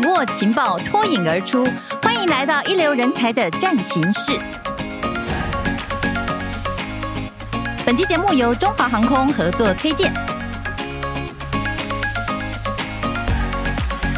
掌握情报，脱颖而出。欢迎来到一流人才的战情室。本期节目由中华航空合作推荐。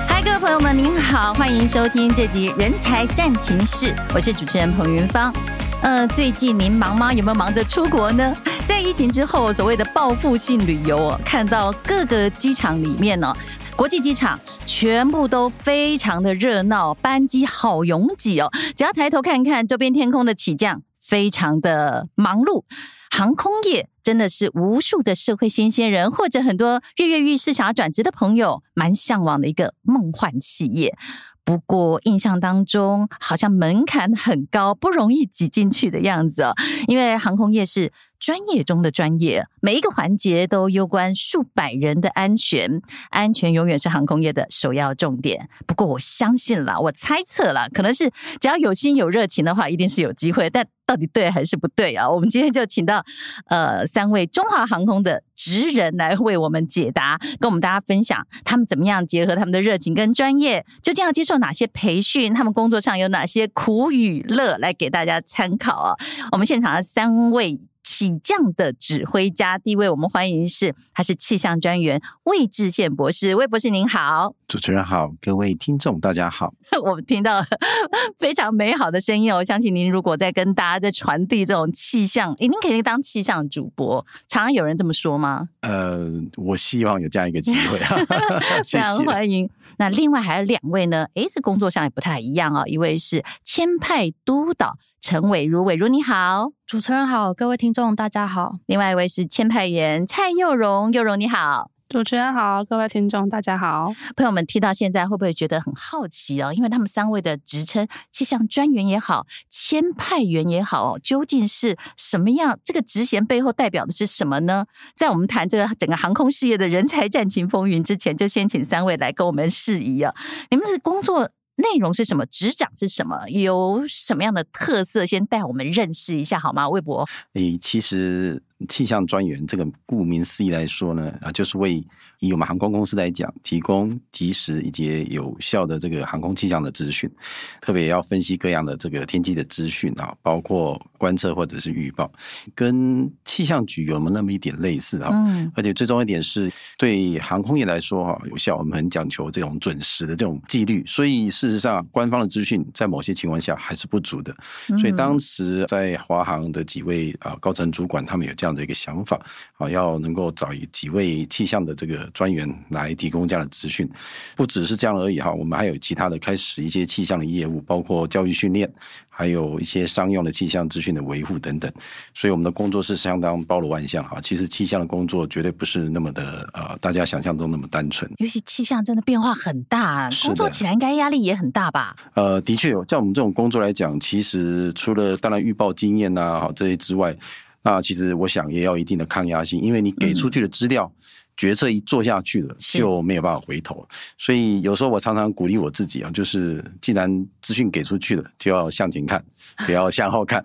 嗨，各位朋友们，您好，欢迎收听这集《人才战情室》，我是主持人彭云芳。呃，最近您忙吗？有没有忙着出国呢？在疫情之后，所谓的报复性旅游哦，看到各个机场里面呢、哦，国际机场全部都非常的热闹，班机好拥挤哦。只要抬头看看周边天空的起降，非常的忙碌。航空业真的是无数的社会新鲜人，或者很多跃跃欲试想要转职的朋友，蛮向往的一个梦幻企业。不过印象当中，好像门槛很高，不容易挤进去的样子哦。因为航空业是专业中的专业，每一个环节都攸关数百人的安全，安全永远是航空业的首要重点。不过我相信了，我猜测了，可能是只要有心有热情的话，一定是有机会。但到底对还是不对啊？我们今天就请到呃三位中华航空的职人来为我们解答，跟我们大家分享他们怎么样结合他们的热情跟专业，究竟要接受哪些培训，他们工作上有哪些苦与乐，来给大家参考啊。我们现场的三位。起降的指挥家，第一位我们欢迎是，他是气象专员魏志宪博士，魏博士您好，主持人好，各位听众大家好，我们听到 非常美好的声音哦，我相信您如果在跟大家在传递这种气象，您肯定当气象主播，常常有人这么说吗？呃，我希望有这样一个机会啊，非常欢迎。那另外还有两位呢，诶，这工作上也不太一样啊、哦，一位是签派督导。陈伟如，伟如你好，主持人好，各位听众大家好。另外一位是签派员蔡佑荣，佑荣你好，主持人好，各位听众大家好。朋友们听到现在会不会觉得很好奇哦？因为他们三位的职称，气象专员也好，签派员也好，究竟是什么样？这个职衔背后代表的是什么呢？在我们谈这个整个航空事业的人才战情风云之前，就先请三位来跟我们释疑啊！你们的工作。内容是什么？执掌是什么？有什么样的特色？先带我们认识一下好吗？魏博，你，其实气象专员这个顾名思义来说呢，啊，就是为。以我们航空公司来讲，提供及时以及有效的这个航空气象的资讯，特别要分析各样的这个天气的资讯啊，包括观测或者是预报，跟气象局有没有那么一点类似啊？嗯，而且最重要一点是，对航空业来说哈，有效，我们很讲求这种准时的这种纪律，所以事实上，官方的资讯在某些情况下还是不足的。所以当时在华航的几位啊高层主管，他们有这样的一个想法啊，要能够找几位气象的这个。专员来提供这样的资讯，不只是这样而已哈，我们还有其他的开始一些气象的业务，包括教育训练，还有一些商用的气象资讯的维护等等。所以我们的工作是相当包罗万象哈。其实气象的工作绝对不是那么的呃，大家想象中那么单纯。尤其气象真的变化很大，工作起来应该压力也很大吧？呃，的确，像我们这种工作来讲，其实除了当然预报经验呐这些之外，那其实我想也要一定的抗压性，因为你给出去的资料。嗯决策一做下去了，就没有办法回头。所以有时候我常常鼓励我自己啊，就是既然资讯给出去了，就要向前看，不要向后看。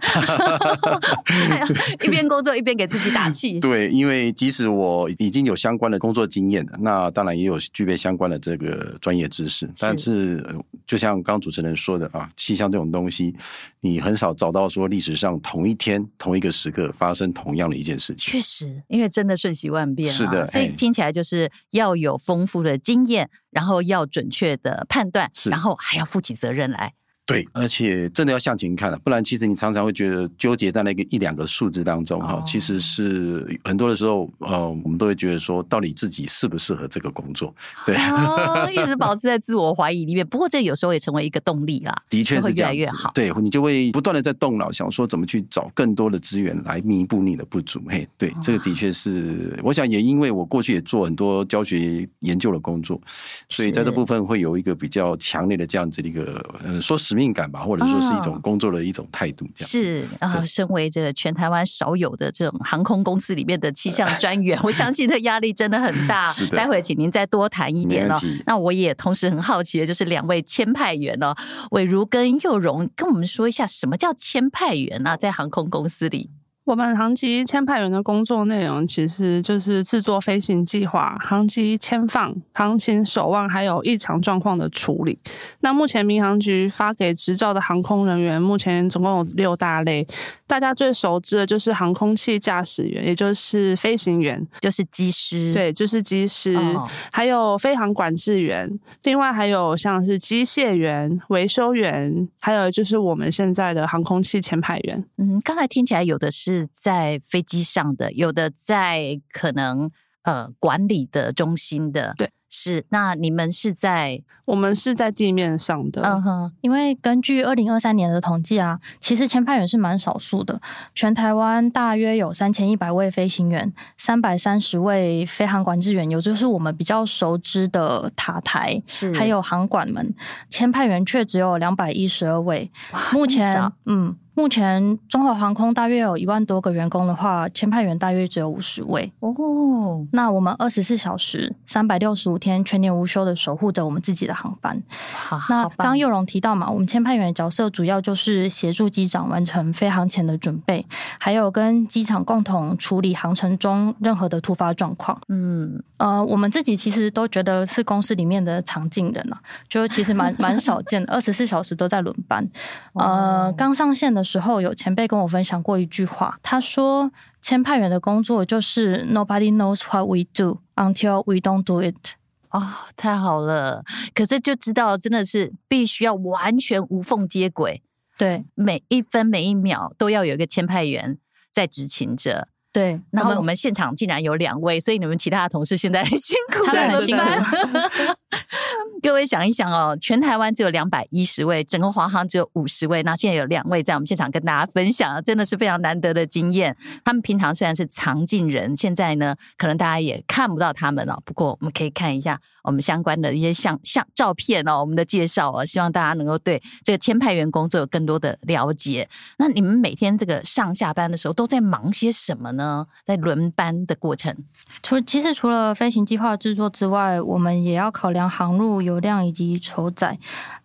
一边工作一边给自己打气。对，因为即使我已经有相关的工作经验，那当然也有具备相关的这个专业知识。但是，就像刚刚主持人说的啊，气象这种东西，你很少找到说历史上同一天同一个时刻发生同样的一件事情。确实，因为真的瞬息万变。是的，所以。听起来就是要有丰富的经验，然后要准确的判断，然后还要负起责任来。对，而且真的要向前看了，不然其实你常常会觉得纠结在那个一两个数字当中哈。哦、其实是很多的时候，呃，我们都会觉得说，到底自己适不适合这个工作？对，哦、一直保持在自我怀疑里面。不过这有时候也成为一个动力啦，的确是会越来越好。对，你就会不断的在动脑，想说怎么去找更多的资源来弥补你的不足。嘿，对，这个的确是，我想也因为我过去也做很多教学研究的工作，所以在这部分会有一个比较强烈的这样子的一个，呃，说实。使命感吧，或者说是一种工作的一种态度，这样是。然后，身为这个全台湾少有的这种航空公司里面的气象专员，我相信这压力真的很大。待会请您再多谈一点哦。那我也同时很好奇的就是两位签派员哦，伟如跟佑荣，跟我们说一下什么叫签派员啊？在航空公司里。我们航机签派员的工作内容其实就是制作飞行计划、航机签放、航勤守望，还有异常状况的处理。那目前民航局发给执照的航空人员，目前总共有六大类。大家最熟知的就是航空器驾驶员，也就是飞行员，就是机师。对，就是机师。哦。还有飞航管制员，另外还有像是机械员、维修员，还有就是我们现在的航空器签派员。嗯，刚才听起来有的是。是在飞机上的，有的在可能呃管理的中心的，对，是。那你们是在？我们是在地面上的。嗯哼，因为根据二零二三年的统计啊，其实签派员是蛮少数的。全台湾大约有三千一百位飞行员，三百三十位飞航管制员，有就是我们比较熟知的塔台，是还有航管们。签派员却只有两百一十二位。目前，嗯。目前中华航空大约有一万多个员工的话，签派员大约只有五十位哦。那我们二十四小时、三百六十五天全年无休的守护着我们自己的航班。好，那刚刚佑荣提到嘛，我们签派员的角色主要就是协助机长完成飞航前的准备，还有跟机场共同处理航程中任何的突发状况。嗯，呃，我们自己其实都觉得是公司里面的常进人啊，就其实蛮 蛮少见的，二十四小时都在轮班。呃，刚上线的。时候有前辈跟我分享过一句话，他说：“签派员的工作就是 Nobody knows what we do until we don't do it。”哦，太好了！可是就知道真的是必须要完全无缝接轨，对，每一分每一秒都要有一个签派员在执勤着。对，然后我们现场竟然有两位，所以你们其他的同事现在 很辛苦，他们很辛苦。各位想一想哦，全台湾只有两百一十位，整个华航只有五十位，那现在有两位在我们现场跟大家分享，真的是非常难得的经验。他们平常虽然是常进人，现在呢，可能大家也看不到他们了。不过我们可以看一下我们相关的一些相相照片哦，我们的介绍哦，希望大家能够对这个签派员工作有更多的了解。那你们每天这个上下班的时候都在忙些什么呢？呃在轮班的过程，除其实除了飞行计划制作之外，我们也要考量航路油量以及酬载。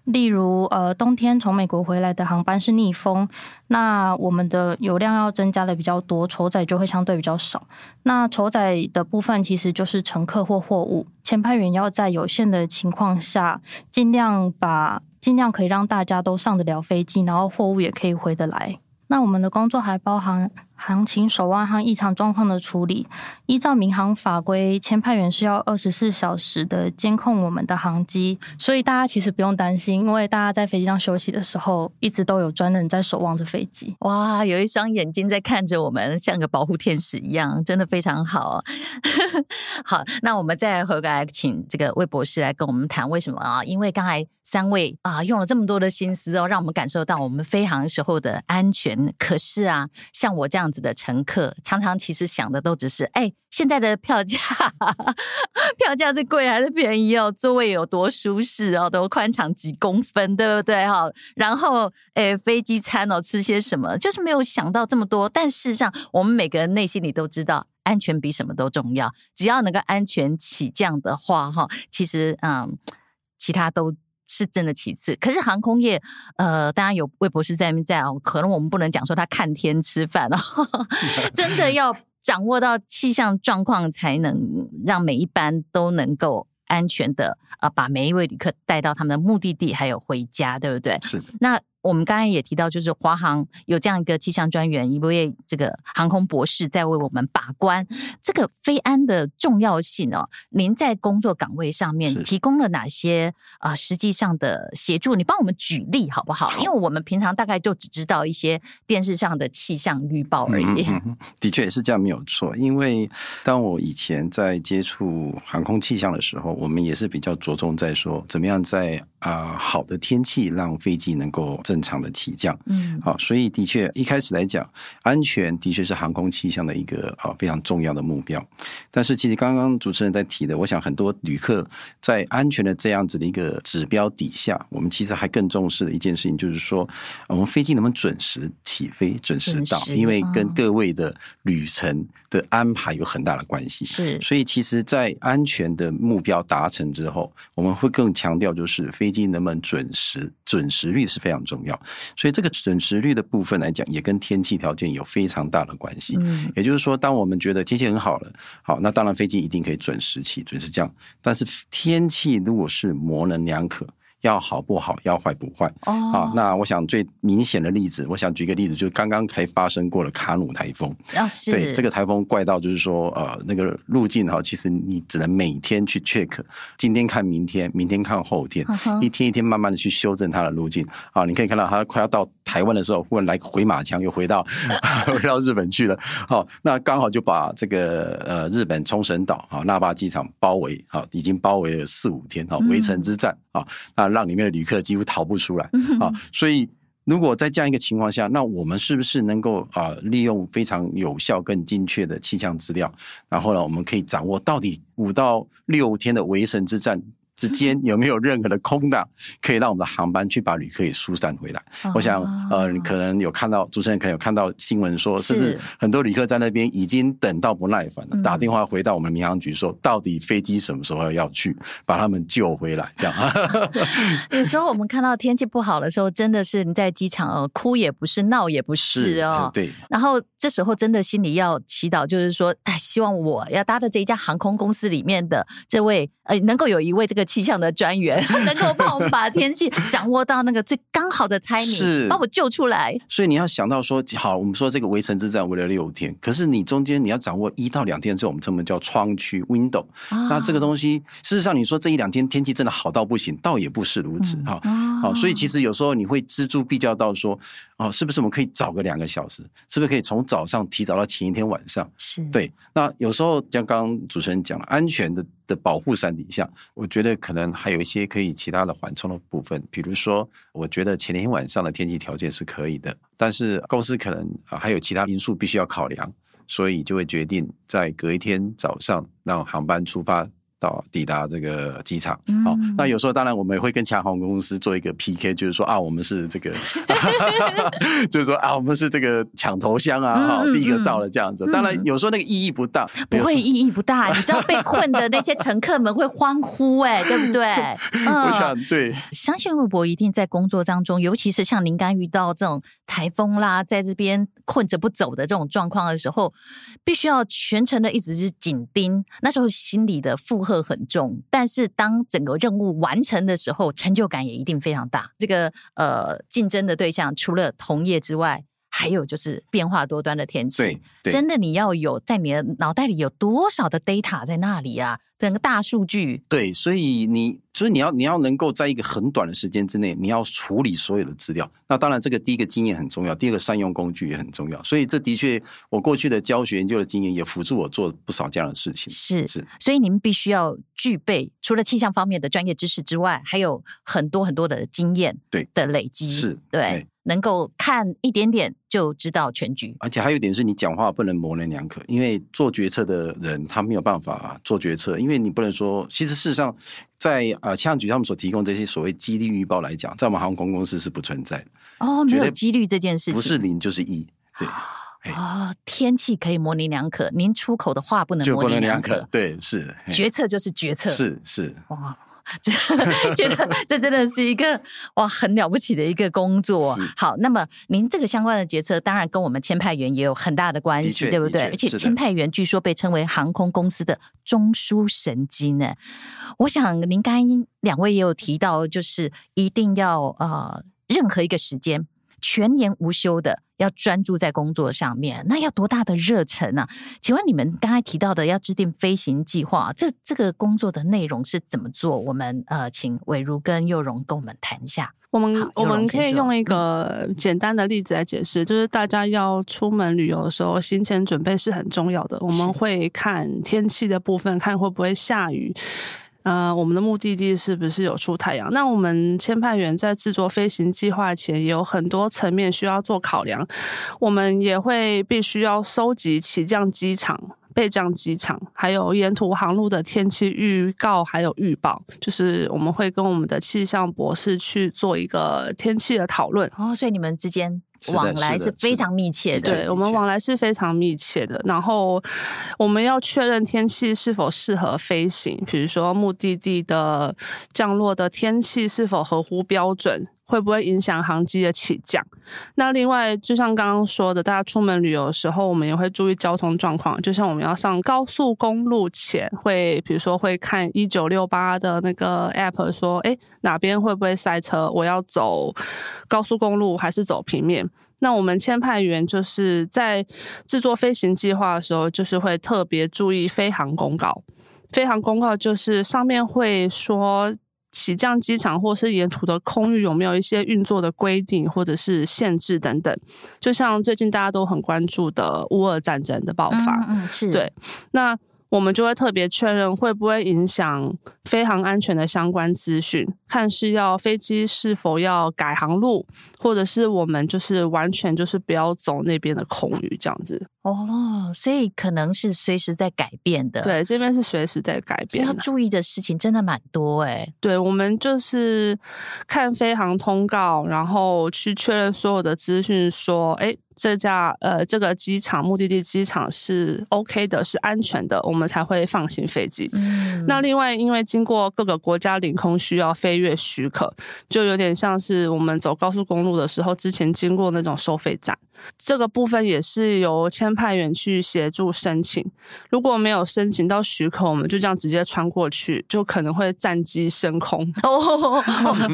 例如，呃，冬天从美国回来的航班是逆风，那我们的油量要增加的比较多，酬载就会相对比较少。那酬载的部分其实就是乘客或货物，前派员要在有限的情况下，尽量把尽量可以让大家都上得了飞机，然后货物也可以回得来。那我们的工作还包含航勤守望和异常状况的处理。依照民航法规，签派员是要二十四小时的监控我们的航机，所以大家其实不用担心，因为大家在飞机上休息的时候，一直都有专人在守望着飞机。哇，有一双眼睛在看着我们，像个保护天使一样，真的非常好。好，那我们再回来，请这个魏博士来跟我们谈为什么啊？因为刚才三位啊用了这么多的心思哦，让我们感受到我们飞航时候的安全。可是啊，像我这样子的乘客，常常其实想的都只是哎。现在的票价，票价是贵还是便宜哦？座位有多舒适哦？多宽敞几公分，对不对哈？然后，哎，飞机餐哦，吃些什么？就是没有想到这么多。但事实上，我们每个人内心里都知道，安全比什么都重要。只要能够安全起降的话，哈，其实嗯，其他都是真的其次。可是航空业，呃，当然有魏博士在在哦，可能我们不能讲说他看天吃饭哦，真的要。掌握到气象状况，才能让每一班都能够安全的啊，把每一位旅客带到他们的目的地，还有回家，对不对？是。那。我们刚才也提到，就是华航有这样一个气象专员，一位这个航空博士在为我们把关这个飞安的重要性哦。您在工作岗位上面提供了哪些啊、呃、实际上的协助？你帮我们举例好不好？因为我们平常大概就只知道一些电视上的气象预报而已。嗯嗯、的确也是这样，没有错。因为当我以前在接触航空气象的时候，我们也是比较着重在说，怎么样在啊、呃、好的天气让飞机能够。正常的起降，嗯，好，所以的确一开始来讲，安全的确是航空气象的一个啊非常重要的目标。但是其实刚刚主持人在提的，我想很多旅客在安全的这样子的一个指标底下，我们其实还更重视的一件事情，就是说我们飞机能不能准时起飞、准时到，因为跟各位的旅程的安排有很大的关系。是，所以其实，在安全的目标达成之后，我们会更强调就是飞机能不能准时，准时率是非常重要。所以这个准时率的部分来讲，也跟天气条件有非常大的关系。嗯，也就是说，当我们觉得天气很好了，好，那当然飞机一定可以准时起、准时降。但是天气如果是模棱两可。要好不好，要坏不坏。哦，啊，那我想最明显的例子，我想举个例子，就是刚刚才发生过的卡努台风。哦，是。对，这个台风怪到就是说，呃，那个路径哈，其实你只能每天去 check，今天看明天，明天看后天，一天一天慢慢的去修正它的路径。啊，你可以看到它快要到台湾的时候，忽然来个回马枪，又回到 回到日本去了。好，那刚好就把这个呃日本冲绳岛啊那霸机场包围，好，已经包围了四五天，好，围城之战啊，那。让里面的旅客几乎逃不出来啊！所以，如果在这样一个情况下，那我们是不是能够啊利用非常有效、更精确的气象资料，然后呢，我们可以掌握到底五到六天的围城之战之间有没有任何的空档，可以让我们的航班去把旅客给疏散回来？哦、我想，呃，可能有看到主持人可能有看到新闻说，是很多旅客在那边已经等到不耐烦了，打电话回到我们民航局说，到底飞机什么时候要去把他们救回来？这样。有时候我们看到天气不好的时候，真的是你在机场哦，哭也不是，闹也不是哦。对。然后这时候真的心里要祈祷，就是说，哎，希望我要搭的这一家航空公司里面的这位，呃，能够有一位这个。气象的专员 能够帮我们把天气掌握到那个最刚好的 timing，是把我救出来。所以你要想到说，好，我们说这个围城之战围了六天，可是你中间你要掌握一到两天之后，我们这么叫窗区 window。啊、那这个东西，事实上你说这一两天天气真的好到不行，倒也不是如此。好、嗯，好，所以其实有时候你会锱铢必较到说，哦，是不是我们可以早个两个小时？是不是可以从早上提早到前一天晚上？是对。那有时候像刚刚主持人讲了，安全的。的保护伞底下，我觉得可能还有一些可以其他的缓冲的部分，比如说，我觉得前天晚上的天气条件是可以的，但是公司可能啊还有其他因素必须要考量，所以就会决定在隔一天早上让航班出发。到抵达这个机场，好，那有时候当然我们也会跟其他航空公司做一个 PK，就是说啊，我们是这个，就是说啊，我们是这个抢头香啊，好，第一个到了这样子。当然有时候那个意义不大，不会意义不大，你知道被困的那些乘客们会欢呼，哎，对不对？我想对，相信魏博一定在工作当中，尤其是像您刚遇到这种台风啦，在这边困着不走的这种状况的时候，必须要全程的一直是紧盯，那时候心里的负荷。课很重，但是当整个任务完成的时候，成就感也一定非常大。这个呃，竞争的对象除了同业之外，还有就是变化多端的天气。真的你要有在你的脑袋里有多少的 data 在那里啊？整个大数据。对，所以你所以你要你要能够在一个很短的时间之内，你要处理所有的资料。那当然，这个第一个经验很重要，第二个善用工具也很重要。所以这的确，我过去的教学研究的经验也辅助我做不少这样的事情。是是，所以你们必须要具备除了气象方面的专业知识之外，还有很多很多的经验对的累积。是对。对能够看一点点就知道全局，而且还有一点是你讲话不能模棱两可，因为做决策的人他没有办法做决策，因为你不能说，其实事实上在呃气象局他们所提供这些所谓几率预报来讲，在我们航空公司是不存在的哦，没有几率这件事情，不是零就是一，对哦，天气可以模棱两可，您出口的话不能模棱两可，对，是决策就是决策，是是哇。这觉得 这真的是一个哇很了不起的一个工作。好，那么您这个相关的决策，当然跟我们签派员也有很大的关系，对不对？而且签派员据说被称为航空公司的中枢神经呢。我想您刚刚两位也有提到，就是一定要呃任何一个时间。全年无休的要专注在工作上面，那要多大的热忱啊？请问你们刚才提到的要制定飞行计划，这这个工作的内容是怎么做？我们呃，请伟如跟佑荣跟我们谈一下。我们我们可以用一个简单的例子来解释，就是大家要出门旅游的时候，行前准备是很重要的。我们会看天气的部分，看会不会下雨。呃，我们的目的地是不是有出太阳？那我们签派员在制作飞行计划前，也有很多层面需要做考量。我们也会必须要收集起降机场、备降机场，还有沿途航路的天气预告，还有预报。就是我们会跟我们的气象博士去做一个天气的讨论。哦，所以你们之间。往来是非常密切的，对，我们往来是非常密切的。然后我们要确认天气是否适合飞行，比如说目的地的降落的天气是否合乎标准。会不会影响航机的起降？那另外，就像刚刚说的，大家出门旅游的时候，我们也会注意交通状况。就像我们要上高速公路前，会比如说会看一九六八的那个 app，说，哎，哪边会不会塞车？我要走高速公路还是走平面？那我们签派员就是在制作飞行计划的时候，就是会特别注意飞航公告。飞航公告就是上面会说，起降机场或是沿途的空域有没有一些运作的规定或者是限制等等。就像最近大家都很关注的乌俄战争的爆发，嗯，嗯，是对。那我们就会特别确认会不会影响飞航安全的相关资讯，看是要飞机是否要改航路，或者是我们就是完全就是不要走那边的空域这样子。哦，所以可能是随时在改变的。对，这边是随时在改变，要注意的事情真的蛮多哎。对，我们就是看飞航通告，然后去确认所有的资讯，说，哎。这架呃，这个机场目的地机场是 OK 的，是安全的，我们才会放行飞机。嗯。那另外，因为经过各个国家领空需要飞越许可，就有点像是我们走高速公路的时候，之前经过那种收费站，这个部分也是由签派员去协助申请。如果没有申请到许可，我们就这样直接穿过去，就可能会战机升空。哦，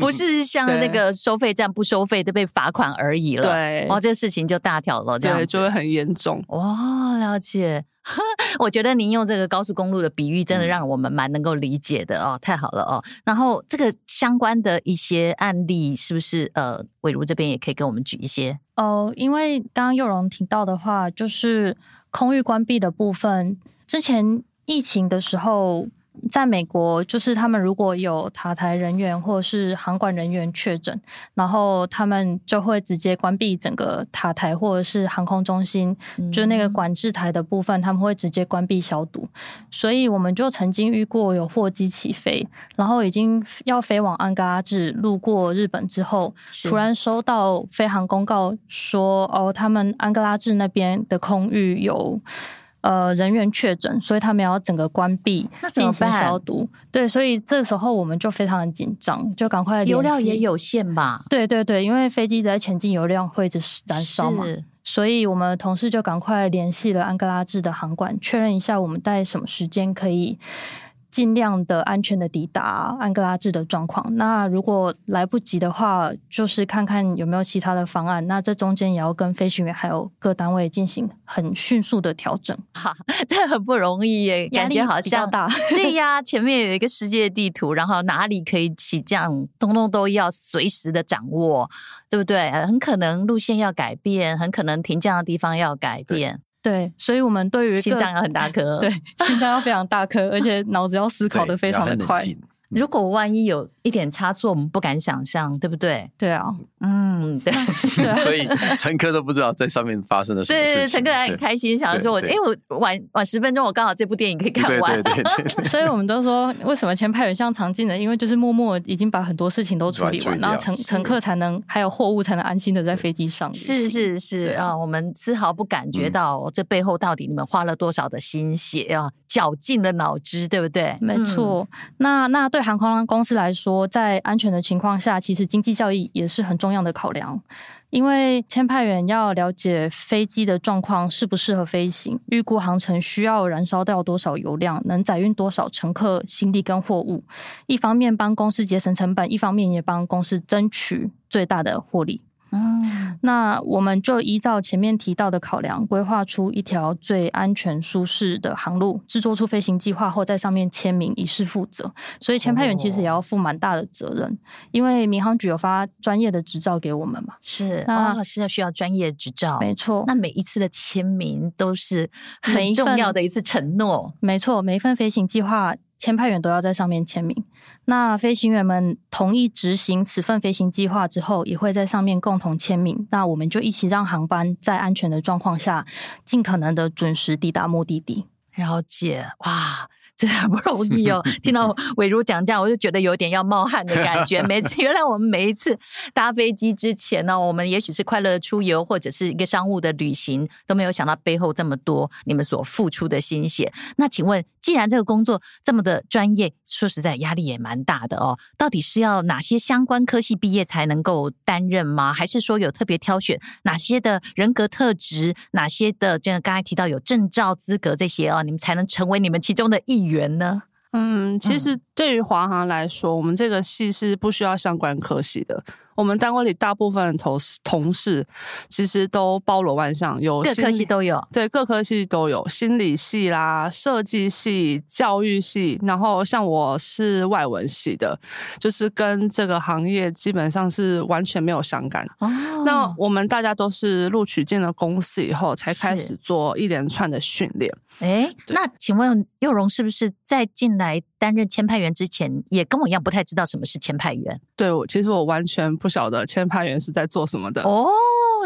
不是像那个收费站不收费都被罚款而已了。对，哦，这个事情就大。条了，这样对，就会很严重。哇，了解。我觉得您用这个高速公路的比喻，真的让我们蛮能够理解的哦，太好了哦。然后这个相关的一些案例，是不是呃，伟如这边也可以跟我们举一些？哦，因为刚刚佑荣提到的话，就是空域关闭的部分，之前疫情的时候。在美国，就是他们如果有塔台人员或者是航管人员确诊，然后他们就会直接关闭整个塔台或者是航空中心，嗯、就那个管制台的部分，他们会直接关闭消毒。所以我们就曾经遇过有货机起飞，然后已经要飞往安哥拉治，路过日本之后，突然收到飞航公告说，哦，他们安哥拉治那边的空域有。呃，人员确诊，所以他们要整个关闭，进行消毒。对，所以这时候我们就非常的紧张，就赶快油量也有限吧？对对对，因为飞机在前进，油量会一直燃烧嘛，所以我们同事就赶快联系了安哥拉治的航管，确认一下我们大概什么时间可以。尽量的安全的抵达安哥拉治的状况。那如果来不及的话，就是看看有没有其他的方案。那这中间也要跟飞行员还有各单位进行很迅速的调整。哈，这很不容易耶，感觉好像大。对呀，前面有一个世界地图，然后哪里可以起降，通通都要随时的掌握，对不对？很可能路线要改变，很可能停降的地方要改变。对，所以我们对于心脏要很大颗，对，心脏要非常大颗，而且脑子要思考的非常的快。如果万一有一点差错，我们不敢想象，对不对？对啊，嗯，对。所以乘客都不知道在上面发生了什么事情。对，乘客还很开心，想说我，哎，我晚晚十分钟，我刚好这部电影可以看完。对对对。所以我们都说，为什么签派员像常进的？因为就是默默已经把很多事情都处理完，然后乘乘客才能还有货物才能安心的在飞机上。是是是啊，我们丝毫不感觉到这背后到底你们花了多少的心血啊，绞尽了脑汁，对不对？没错。那那对航空公司来说，在安全的情况下，其实经济效益也是很重要的考量。因为签派员要了解飞机的状况适不适合飞行，预估航程需要燃烧掉多少油量，能载运多少乘客、行李跟货物。一方面帮公司节省成本，一方面也帮公司争取最大的获利。嗯，那我们就依照前面提到的考量，规划出一条最安全舒适的航路，制作出飞行计划后，在上面签名，以示负责。所以签派员其实也要负蛮大的责任，哦、因为民航局有发专业的执照给我们嘛。是，那是要需要专业执照，没错。那每一次的签名都是很重要的一次承诺，没错。每一份飞行计划，签派员都要在上面签名。那飞行员们同意执行此份飞行计划之后，也会在上面共同签名。那我们就一起让航班在安全的状况下，尽可能的准时抵达目的地。了解，哇！真的很不容易哦。听到 伟如讲这样，我就觉得有点要冒汗的感觉。每次 原来我们每一次搭飞机之前呢，我们也许是快乐出游或者是一个商务的旅行，都没有想到背后这么多你们所付出的心血。那请问，既然这个工作这么的专业，说实在压力也蛮大的哦。到底是要哪些相关科系毕业才能够担任吗？还是说有特别挑选哪些的人格特质，哪些的这个刚才提到有证照资格这些哦，你们才能成为你们其中的一员呢？嗯，其实对于华航来说，我们这个系是不需要相关科系的。我们单位里大部分同事同事其实都包罗万象，有各科系都有，对，各科系都有，心理系啦、设计系、教育系，然后像我是外文系的，就是跟这个行业基本上是完全没有相干。哦，那我们大家都是录取进了公司以后，才开始做一连串的训练。哎，那请问佑荣是不是在进来担任签派员之前，也跟我一样不太知道什么是签派员？对，我其实我完全不晓得签派员是在做什么的。哦。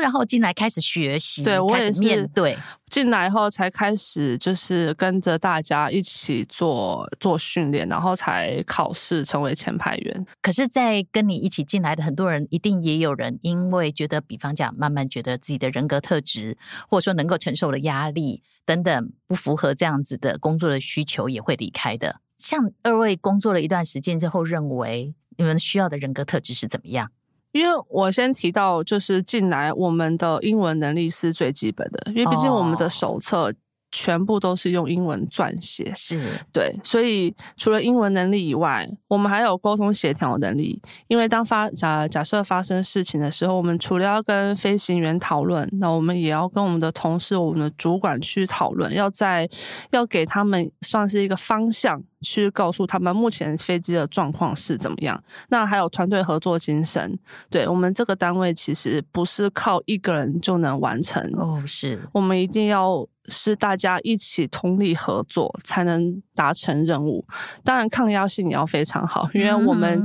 然后进来开始学习，对，我也是面对进来后才开始，就是跟着大家一起做做训练，然后才考试成为签派员。可是，在跟你一起进来的很多人，一定也有人因为觉得，比方讲，慢慢觉得自己的人格特质，或者说能够承受的压力等等，不符合这样子的工作的需求，也会离开的。像二位工作了一段时间之后，认为你们需要的人格特质是怎么样？因为我先提到，就是进来我们的英文能力是最基本的，因为毕竟我们的手册全部都是用英文撰写，是对，所以除了英文能力以外，我们还有沟通协调能力。因为当发假假设发生事情的时候，我们除了要跟飞行员讨论，那我们也要跟我们的同事、我们的主管去讨论，要在要给他们算是一个方向。去告诉他们目前飞机的状况是怎么样。那还有团队合作精神，对，我们这个单位其实不是靠一个人就能完成哦，是我们一定要。是大家一起通力合作才能达成任务。当然，抗压性也要非常好，因为我们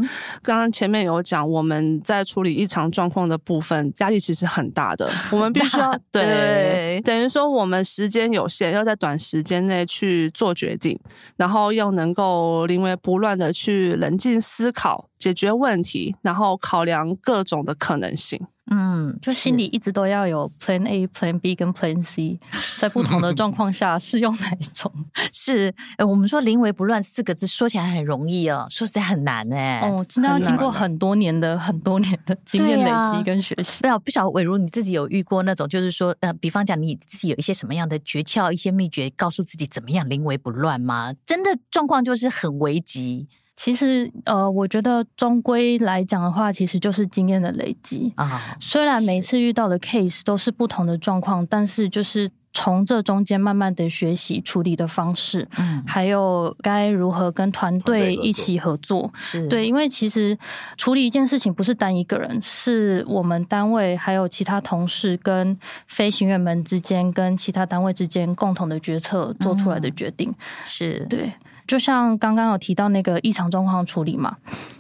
刚刚前面有讲，我们在处理异常状况的部分，压力其实很大的。我们必须要对，等于说我们时间有限，要在短时间内去做决定，然后要能够临危不乱的去冷静思考、解决问题，然后考量各种的可能性。嗯，就心里一直都要有 Plan A、Plan B 跟 Plan C，在不同的状况下适用哪一种？是，呃，我们说临危不乱四个字说起来很容易哦，说实在很难哎。哦，真的要经过很多年的、很多年的经验累积跟学习。不要、啊、不晓得伟如你自己有遇过那种，就是说，呃，比方讲你自己有一些什么样的诀窍、一些秘诀，告诉自己怎么样临危不乱吗？真的状况就是很危急。其实，呃，我觉得终归来讲的话，其实就是经验的累积啊。虽然每次遇到的 case 都是不同的状况，但是就是从这中间慢慢的学习处理的方式，嗯，还有该如何跟团队一起合作，是对。因为其实处理一件事情不是单一个人，是我们单位还有其他同事跟飞行员们之间，跟其他单位之间共同的决策做出来的决定，嗯、是对。就像刚刚有提到那个异常状况处理嘛。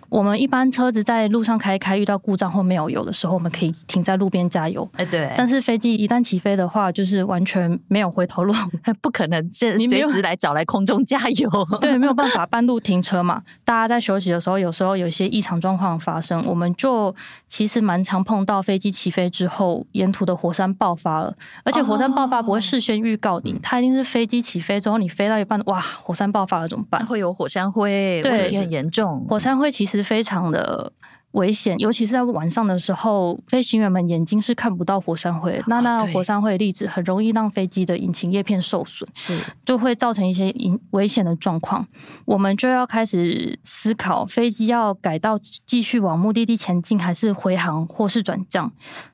我们一般车子在路上开开，遇到故障或没有油的时候，我们可以停在路边加油。哎，对。但是飞机一旦起飞的话，就是完全没有回头路，不可能是随时来找来空中加油。对，没有办法半路停车嘛。大家在休息的时候，有时候有一些异常状况发生，我们就其实蛮常碰到飞机起飞之后，沿途的火山爆发了。而且火山爆发不会事先预告你，哦、它一定是飞机起飞之后，你飞到一半，哇，火山爆发了怎么办？会有火山灰，对，问题很严重。火山灰其实。是非常的危险，尤其是在晚上的时候，飞行员们眼睛是看不到火山灰，那那火山灰的粒子很容易让飞机的引擎叶片受损，是就会造成一些危危险的状况。我们就要开始思考，飞机要改道继续往目的地前进，还是回航或是转降？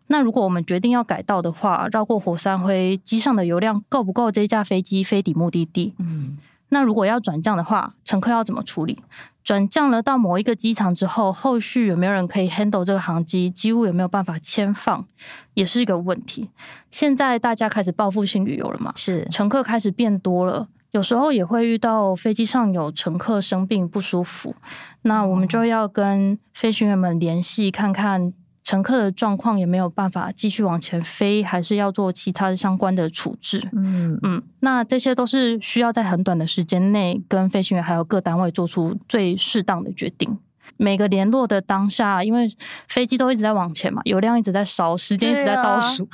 那如果我们决定要改道的话，绕过火山灰，机上的油量够不够这架飞机飞抵目的地？嗯，那如果要转降的话，乘客要怎么处理？转降了到某一个机场之后，后续有没有人可以 handle 这个航机？机务有没有办法签放，也是一个问题。现在大家开始报复性旅游了嘛？是，乘客开始变多了，有时候也会遇到飞机上有乘客生病不舒服，那我们就要跟飞行员们联系，看看乘客的状况也没有办法继续往前飞，还是要做其他的相关的处置。嗯嗯，那这些都是需要在很短的时间内跟飞行员还有各单位做出最适当的决定。每个联络的当下，因为飞机都一直在往前嘛，油量一直在烧，时间一直在倒数，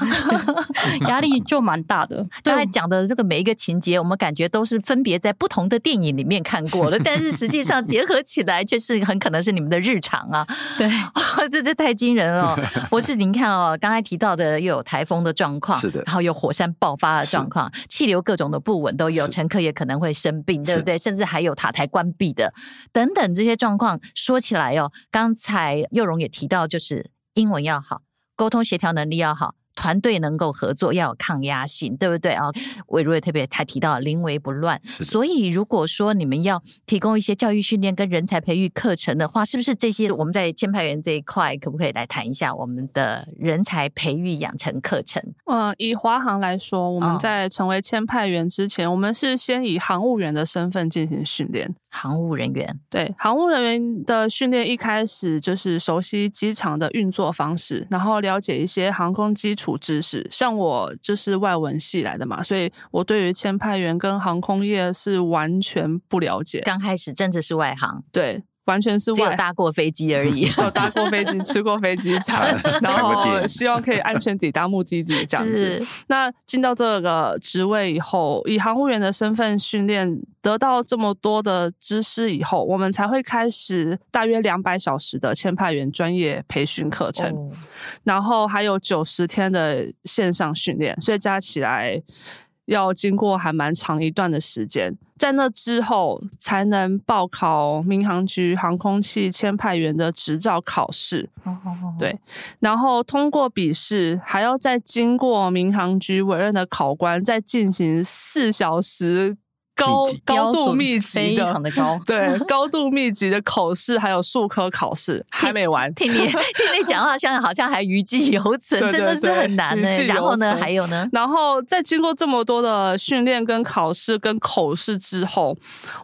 压、啊、力就蛮大的。刚才讲的这个每一个情节，我们感觉都是分别在不同的电影里面看过的，但是实际上结合起来，却是很可能是你们的日常啊。对，这这太惊人了。不是您看哦，刚才提到的又有台风的状况，是的，然后有火山爆发的状况，气流各种的不稳都有，乘客也可能会生病，对不对？甚至还有塔台关闭的等等这些状况，说起起来哦，刚才幼荣也提到，就是英文要好，沟通协调能力要好。团队能够合作，要有抗压性，对不对啊？伟如也特别还提到临危不乱，所以如果说你们要提供一些教育训练跟人才培育课程的话，是不是这些我们在签派员这一块，可不可以来谈一下我们的人才培育养成课程？嗯，以华航来说，我们在成为签派员之前，哦、我们是先以航务员的身份进行训练。航务人员对航务人员的训练，一开始就是熟悉机场的运作方式，然后了解一些航空基础知识。像我就是外文系来的嘛，所以我对于签派员跟航空业是完全不了解。刚开始真的是外行，对。完全是只有搭过飞机而已，只有搭过飞机，吃过飞机 餐，然后希望可以安全抵达目的地这样子。那进到这个职位以后，以航务员的身份训练，得到这么多的知识以后，我们才会开始大约两百小时的签派员专业培训课程，哦、然后还有九十天的线上训练，所以加起来。要经过还蛮长一段的时间，在那之后才能报考民航局航空器签派员的执照考试。对，然后通过笔试，还要再经过民航局委任的考官，再进行四小时。高高度密集的，非常的高，对，高度密集的口试还有数科考试还没完。听你 听你讲话，像好像还余悸犹存，真的是很难呢。然后呢，还有呢，然后在经过这么多的训练、跟考试、跟口试之后，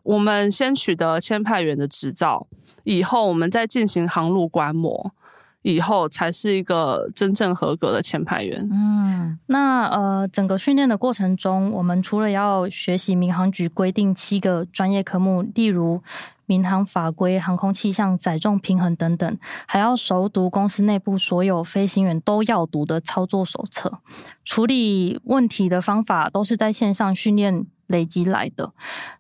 我们先取得签派员的执照，以后我们再进行航路观摩。以后才是一个真正合格的前排员。嗯，那呃，整个训练的过程中，我们除了要学习民航局规定七个专业科目，例如民航法规、航空气象、载重平衡等等，还要熟读公司内部所有飞行员都要读的操作手册，处理问题的方法都是在线上训练累积来的，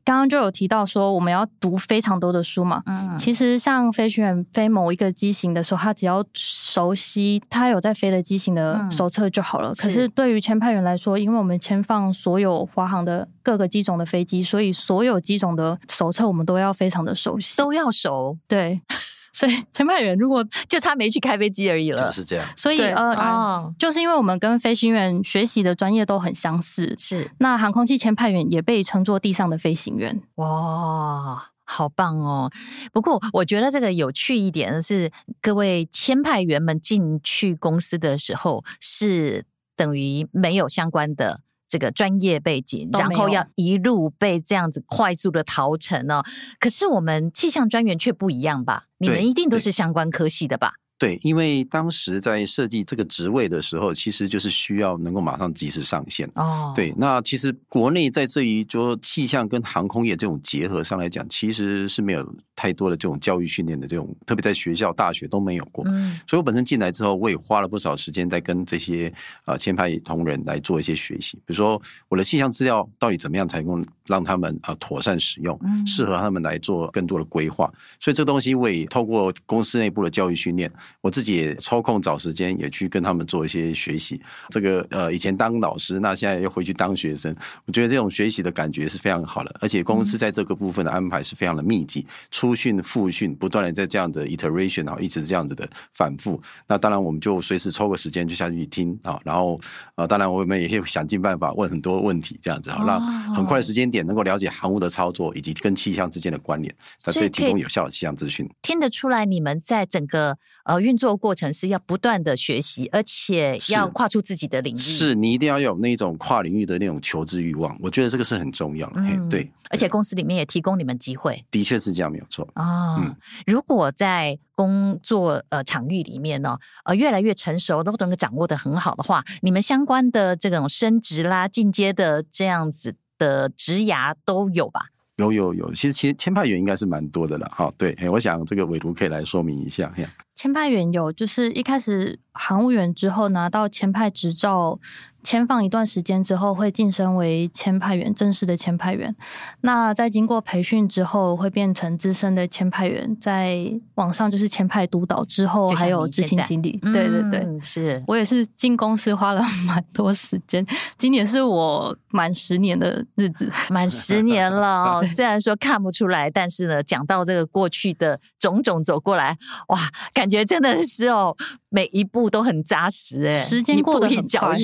刚刚就有提到说我们要读非常多的书嘛。嗯，其实像飞行员飞某一个机型的时候，他只要熟悉他有在飞的机型的手册就好了。嗯、可是对于签派员来说，因为我们签放所有华航的各个机种的飞机，所以所有机种的手册我们都要非常的熟悉，都要熟。对。所以签派员如果就差没去开飞机而已了，就是这样。所以呃，哦，就是因为我们跟飞行员学习的专业都很相似，是。那航空器签派员也被称作地上的飞行员。哇，好棒哦！不过我觉得这个有趣一点的是，各位签派员们进去公司的时候是等于没有相关的。这个专业背景，然后要一路被这样子快速的逃成哦。可是我们气象专员却不一样吧？你们一定都是相关科系的吧？对，因为当时在设计这个职位的时候，其实就是需要能够马上及时上线哦。对，那其实国内在这一说气象跟航空业这种结合上来讲，其实是没有太多的这种教育训练的这种，特别在学校、大学都没有过。嗯，所以我本身进来之后，我也花了不少时间在跟这些呃前排同仁来做一些学习，比如说我的气象资料到底怎么样才能够让他们啊妥善使用，适合他们来做更多的规划。所以这东西我也透过公司内部的教育训练。我自己也抽空找时间，也去跟他们做一些学习。这个呃，以前当老师，那现在又回去当学生，我觉得这种学习的感觉是非常好的。而且公司在这个部分的安排是非常的密集，初训、复训，不断的在这样的 iteration 啊，一直这样子的反复。那当然，我们就随时抽个时间就下去听啊。然后啊，当然我们也会想尽办法问很多问题，这样子啊，让很快的时间点能够了解航务的操作以及跟气象之间的关联，那这提供有效的气象资讯。听得出来，你们在整个呃运作过程是要不断的学习，而且要跨出自己的领域。是，是你一定要有那种跨领域的那种求知欲望，我觉得这个是很重要的。嗯，对。而且公司里面也提供你们机会，的确是这样，没有错。啊、哦嗯，如果在工作呃场域里面呢，呃越来越成熟，都能够掌握的很好的话，你们相关的这种升职啦、进阶的这样子的职涯都有吧？有有有，其实其实签派员应该是蛮多的了。哈，对，我想这个伟图可以来说明一下。签派员有，就是一开始航务员之后拿到签派执照。签放一段时间之后，会晋升为签派员，正式的签派员。那在经过培训之后，会变成资深的签派员。在网上就是签派督导之后，还有执行经理。对对对，嗯、是我也是进公司花了 蛮多时间。今年是我满十年的日子，满十年了。虽然说看不出来，但是呢，讲到这个过去的种种走过来，哇，感觉真的是哦。每一步都很扎实，哎，时间过得很快，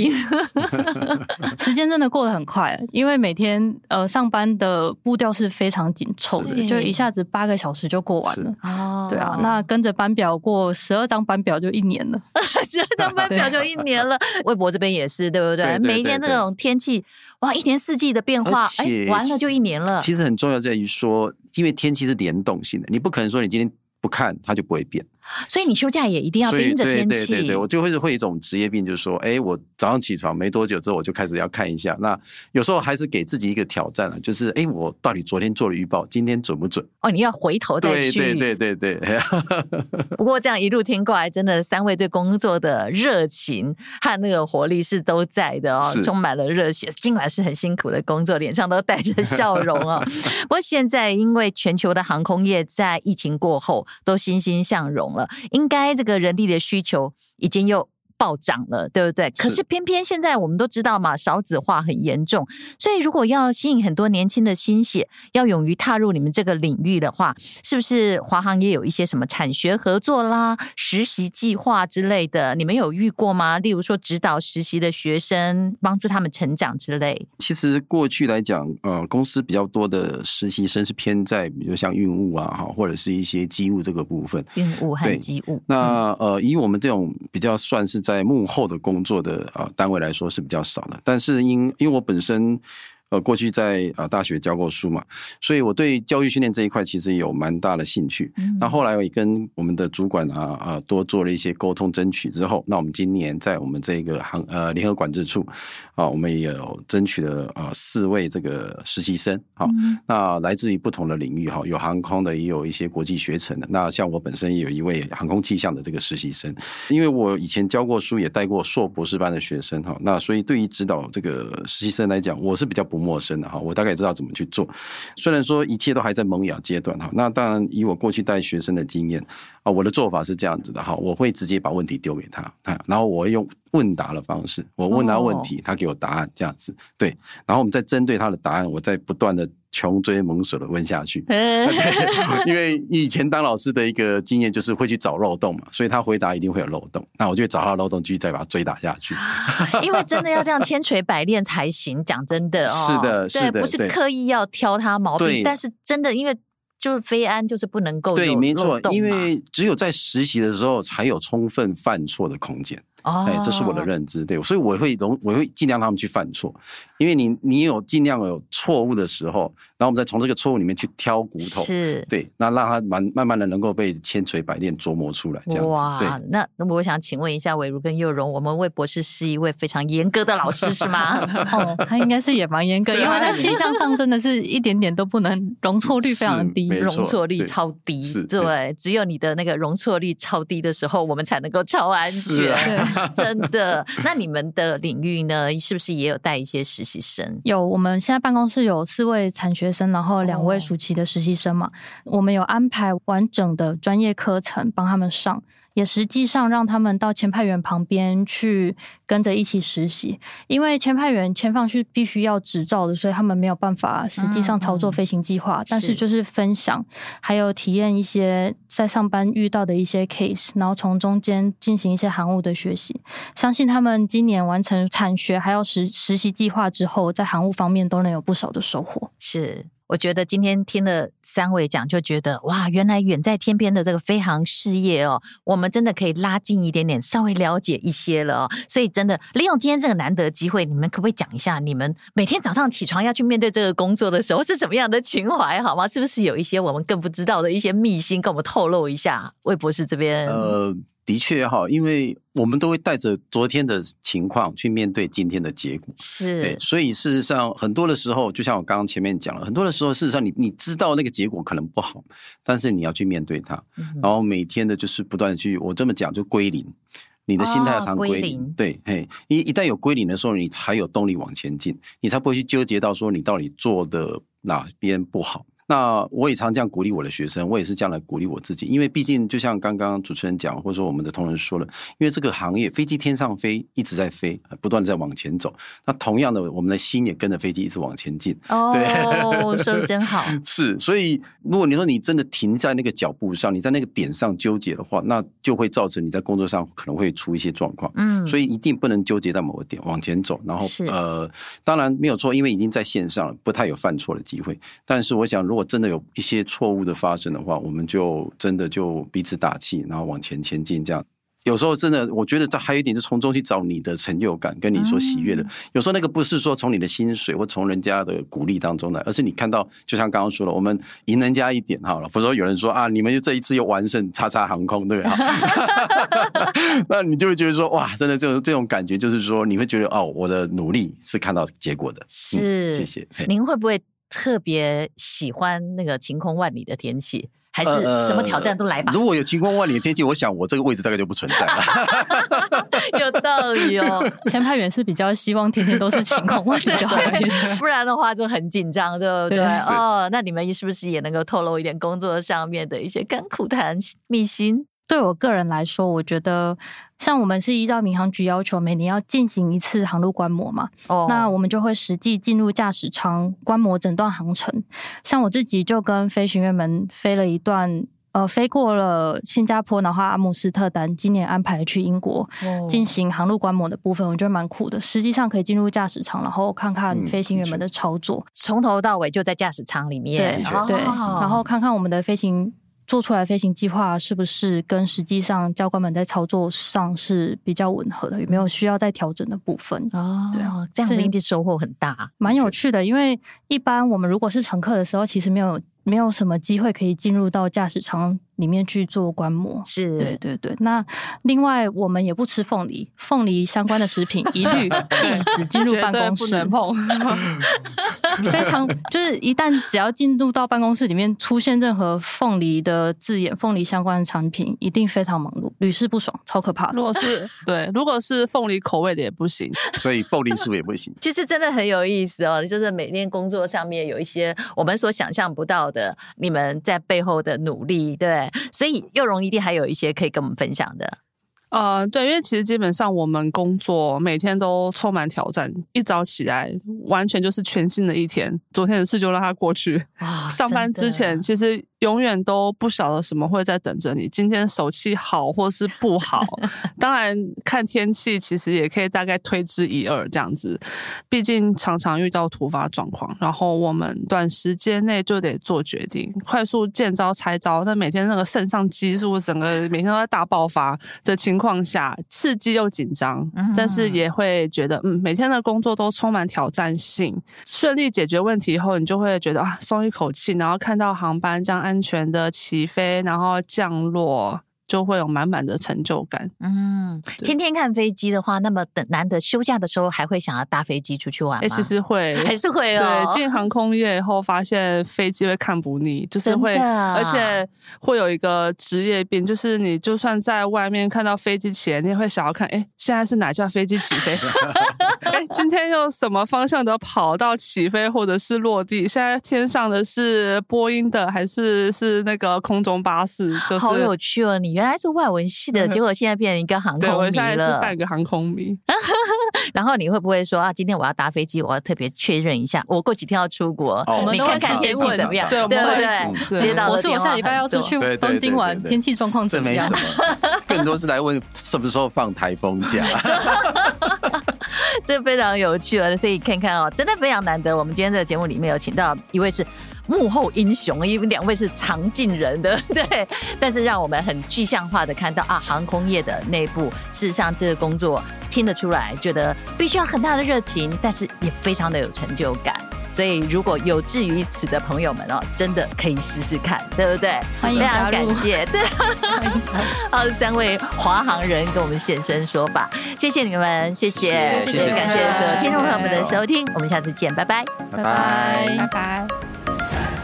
时间真的过得很快，因为每天呃上班的步调是非常紧凑的，就一下子八个小时就过完了。哦，对啊，那跟着班表过十二张班表就一年了，十二张班表就一年了。微博这边也是，对不对？对对对对，每一天这种天气，哇，一年四季的变化，哎，完了就一年了。其实很重要在于说，因为天气是联动性的，你不可能说你今天不看它就不会变。所以你休假也一定要盯着天气。对对对对，我就会会有一种职业病，就是说，哎，我早上起床没多久之后，我就开始要看一下。那有时候还是给自己一个挑战了，就是，哎，我到底昨天做了预报，今天准不准？哦，你要回头再去。对对对对对。不过这样一路听过来，真的三位对工作的热情和那个活力是都在的哦，充满了热血。尽管是很辛苦的工作，脸上都带着 笑容哦。不过现在因为全球的航空业在疫情过后都欣欣向荣应该。这个人力的需求已经又暴涨了，对不对？可是偏偏现在我们都知道嘛，少子化很严重，所以如果要吸引很多年轻的心血，要勇于踏入你们这个领域的话，是不是华航也有一些什么产学合作啦、实习计划之类的？你们有遇过吗？例如说指导实习的学生，帮助他们成长之类。其实过去来讲，呃，公司比较多的实习生是偏在，比如像运务啊，哈，或者是一些机务这个部分。运务和机务。那呃，以我们这种比较算是。在幕后的工作的啊单位来说是比较少的，但是因因为我本身。呃，过去在啊大学教过书嘛，所以我对教育训练这一块其实有蛮大的兴趣。嗯、那后来我也跟我们的主管啊啊多做了一些沟通争取之后，那我们今年在我们这个航呃联合管制处啊，我们也有争取了啊四位这个实习生。好、嗯，那来自于不同的领域哈，有航空的，也有一些国际学程的。那像我本身也有一位航空气象的这个实习生，因为我以前教过书，也带过硕博士班的学生哈，那所以对于指导这个实习生来讲，我是比较不陌生的哈，我大概知道怎么去做。虽然说一切都还在萌芽阶段哈，那当然以我过去带学生的经验啊，我的做法是这样子的哈，我会直接把问题丢给他，然后我会用问答的方式，我问他问题，他给我答案这样子，对，然后我们再针对他的答案，我再不断的。穷追猛索的问下去，对，因为以前当老师的一个经验就是会去找漏洞嘛，所以他回答一定会有漏洞，那我就找到漏洞，继续再把它追打下去。因为真的要这样千锤百炼才行，讲真的哦，是的，是的，对，不是刻意要挑他毛病，但是真的因为就是非安就是不能够对，没错，因为只有在实习的时候才有充分犯错的空间。哎、哦，这是我的认知，对，所以我会容，我会尽量让他们去犯错，因为你你有尽量有错误的时候，然后我们再从这个错误里面去挑骨头，是对，那让他慢慢慢的能够被千锤百炼琢磨出来，这样子。哇，对那那我想请问一下伟如跟佑荣，我们魏博士是一位非常严格的老师是吗？哦，他应该是也蛮严格，因为他气象上真的是一点点都不能容错率非常低，容错率超低，对，对，只有你的那个容错率超低的时候，我们才能够超安全。真的？那你们的领域呢？是不是也有带一些实习生？有，我们现在办公室有四位产学生，然后两位暑期的实习生嘛。哦。我们有安排完整的专业课程帮他们上。也实际上让他们到签派员旁边去跟着一起实习，因为签派员签放是必须要执照的，所以他们没有办法实际上操作飞行计划。嗯，但是就是分享，还有体验一些在上班遇到的一些 case，然后从中间进行一些航务的学习。相信他们今年完成产学还有实实习计划之后，在航务方面都能有不少的收获。是。我觉得今天听了三位讲，就觉得哇，原来远在天边的这个飞航事业哦，我们真的可以拉近一点点，稍微了解一些了哦。所以真的利用今天这个难得机会，你们可不可以讲一下，你们每天早上起床要去面对这个工作的时候是什么样的情怀，好吗？是不是有一些我们更不知道的一些秘辛，跟我们透露一下？魏博士这边，呃。的确哈，因为我们都会带着昨天的情况去面对今天的结果，是。对，所以事实上很多的时候，就像我刚刚前面讲了，很多的时候，事实上你你知道那个结果可能不好，但是你要去面对它，嗯、然后每天的就是不断的去，我这么讲就归零，你的心态要常归零，哦、归零。对，嘿，一一旦有归零的时候，你才有动力往前进，你才不会去纠结到说你到底做的哪边不好。那我也常这样鼓励我的学生，我也是这样来鼓励我自己，因为毕竟就像刚刚主持人讲，或者说我们的同仁说了，因为这个行业飞机天上飞，一直在飞，不断的在往前走。那同样的，我们的心也跟着飞机一直往前进。哦，对 说的真好。是，所以如果你说你真的停在那个脚步上，你在那个点上纠结的话，那就会造成你在工作上可能会出一些状况。嗯，所以一定不能纠结在某个点往前走。然后是呃，当然没有错，因为已经在线上了，不太有犯错的机会。但是我想，如果如果真的有一些错误的发生的话，我们就真的就彼此打气，然后往前前进。这样有时候真的，我觉得这还有一点是从中去找你的成就感，跟你所喜悦的。嗯、有时候那个不是说从你的薪水或从人家的鼓励当中来，而是你看到，就像刚刚说了，我们赢人家一点好了。比如说有人说啊，你们就这一次又完胜叉叉航空，对吧？那你就会觉得说哇，真的这种这种感觉，就是说你会觉得哦，我的努力是看到结果的。是，嗯、谢谢。您会不会？特别喜欢那个晴空万里的天气，还是什么挑战都来吧？呃、如果有晴空万里的天气，我想我这个位置大概就不存在了。有道理哦，前派员是比较希望天天都是晴空万里的天气，不然的话就很紧张，对不对？对哦，那你们是不是也能够透露一点工作上面的一些甘苦谈秘辛？对我个人来说，我觉得像我们是依照民航局要求，每年要进行一次航路观摩嘛。哦，那我们就会实际进入驾驶舱观摩整段航程。像我自己就跟飞行员们飞了一段，呃，飞过了新加坡，然后阿姆斯特丹，今年安排去英国进行航路观摩的部分，我觉得蛮酷的。实际上可以进入驾驶舱，然后看看飞行员们的操作，从头到尾就在驾驶舱里面。对，对，然后看看我们的飞行。做出来飞行计划是不是跟实际上教官们在操作上是比较吻合的？有没有需要再调整的部分？哦，对啊，这样的一定收获很大，蛮有趣的。因为一般我们如果是乘客的时候，其实没有没有什么机会可以进入到驾驶舱。里面去做观摩，是对对对。那另外我们也不吃凤梨，凤梨相关的食品一律 禁止进入办公室，不能碰。非常就是一旦只要进入到办公室里面出现任何凤梨的字眼，凤梨相关的产品，一定非常忙碌，屡试不爽，超可怕的。如果是 对，如果是凤梨口味的也不行，所以凤梨酥也不行。其实真的很有意思哦，就是每天工作上面有一些我们所想象不到的，你们在背后的努力，对。所以幼荣一定还有一些可以跟我们分享的。呃，对，因为其实基本上我们工作每天都充满挑战，一早起来完全就是全新的一天，昨天的事就让它过去。哦，上班之前其实。永远都不晓得什么会在等着你。今天手气好或是不好，当然看天气，其实也可以大概推之一二这样子。毕竟常常遇到突发状况，然后我们短时间内就得做决定，快速见招拆招。那每天那个肾上激素整个每天都在大爆发的情况下，刺激又紧张，但是也会觉得嗯，每天的工作都充满挑战性。顺利解决问题以后，你就会觉得啊，松一口气，然后看到航班这样安全的起飞，然后降落。就会有满满的成就感。嗯，天天看飞机的话，那么等难得休假的时候，还会想要搭飞机出去玩吗？哎、欸，其实会，还是会哦。对，进航空业以后，发现飞机会看不腻，就是会，而且会有一个职业病，就是你就算在外面看到飞机起来，你也会想要看，哎，现在是哪架飞机起飞？哎，今天用什么方向的跑道起飞，或者是落地？现在天上的是波音的，还是是那个空中巴士？就是好有趣哦，你。原来是外文系的，结果现在变成一个航空迷了。对，我现在是半个航空迷。然后你会不会说啊？今天我要搭飞机，我要特别确认一下，我过几天要出国，你看看天气怎么样？对，对不对？接到我是我下礼拜要出去东京玩，天气状况怎么样？这没什么，更多是来问什么时候放台风假。这非常有趣了！所以看看哦，真的非常难得。我们今天在节目里面有请到一位是。幕后英雄，因为两位是藏进人的，对。但是让我们很具象化的看到啊，航空业的内部，事实上这个工作听得出来，觉得必须要很大的热情，但是也非常的有成就感。所以，如果有志于此的朋友们哦，真的可以试试看，对不对？欢迎。非常感谢，对。好，三位华航人跟我们现身说法，谢谢你们，谢谢，谢谢，谢谢感谢所有听众朋友们的收听，我们下次见，拜拜，拜拜，拜拜。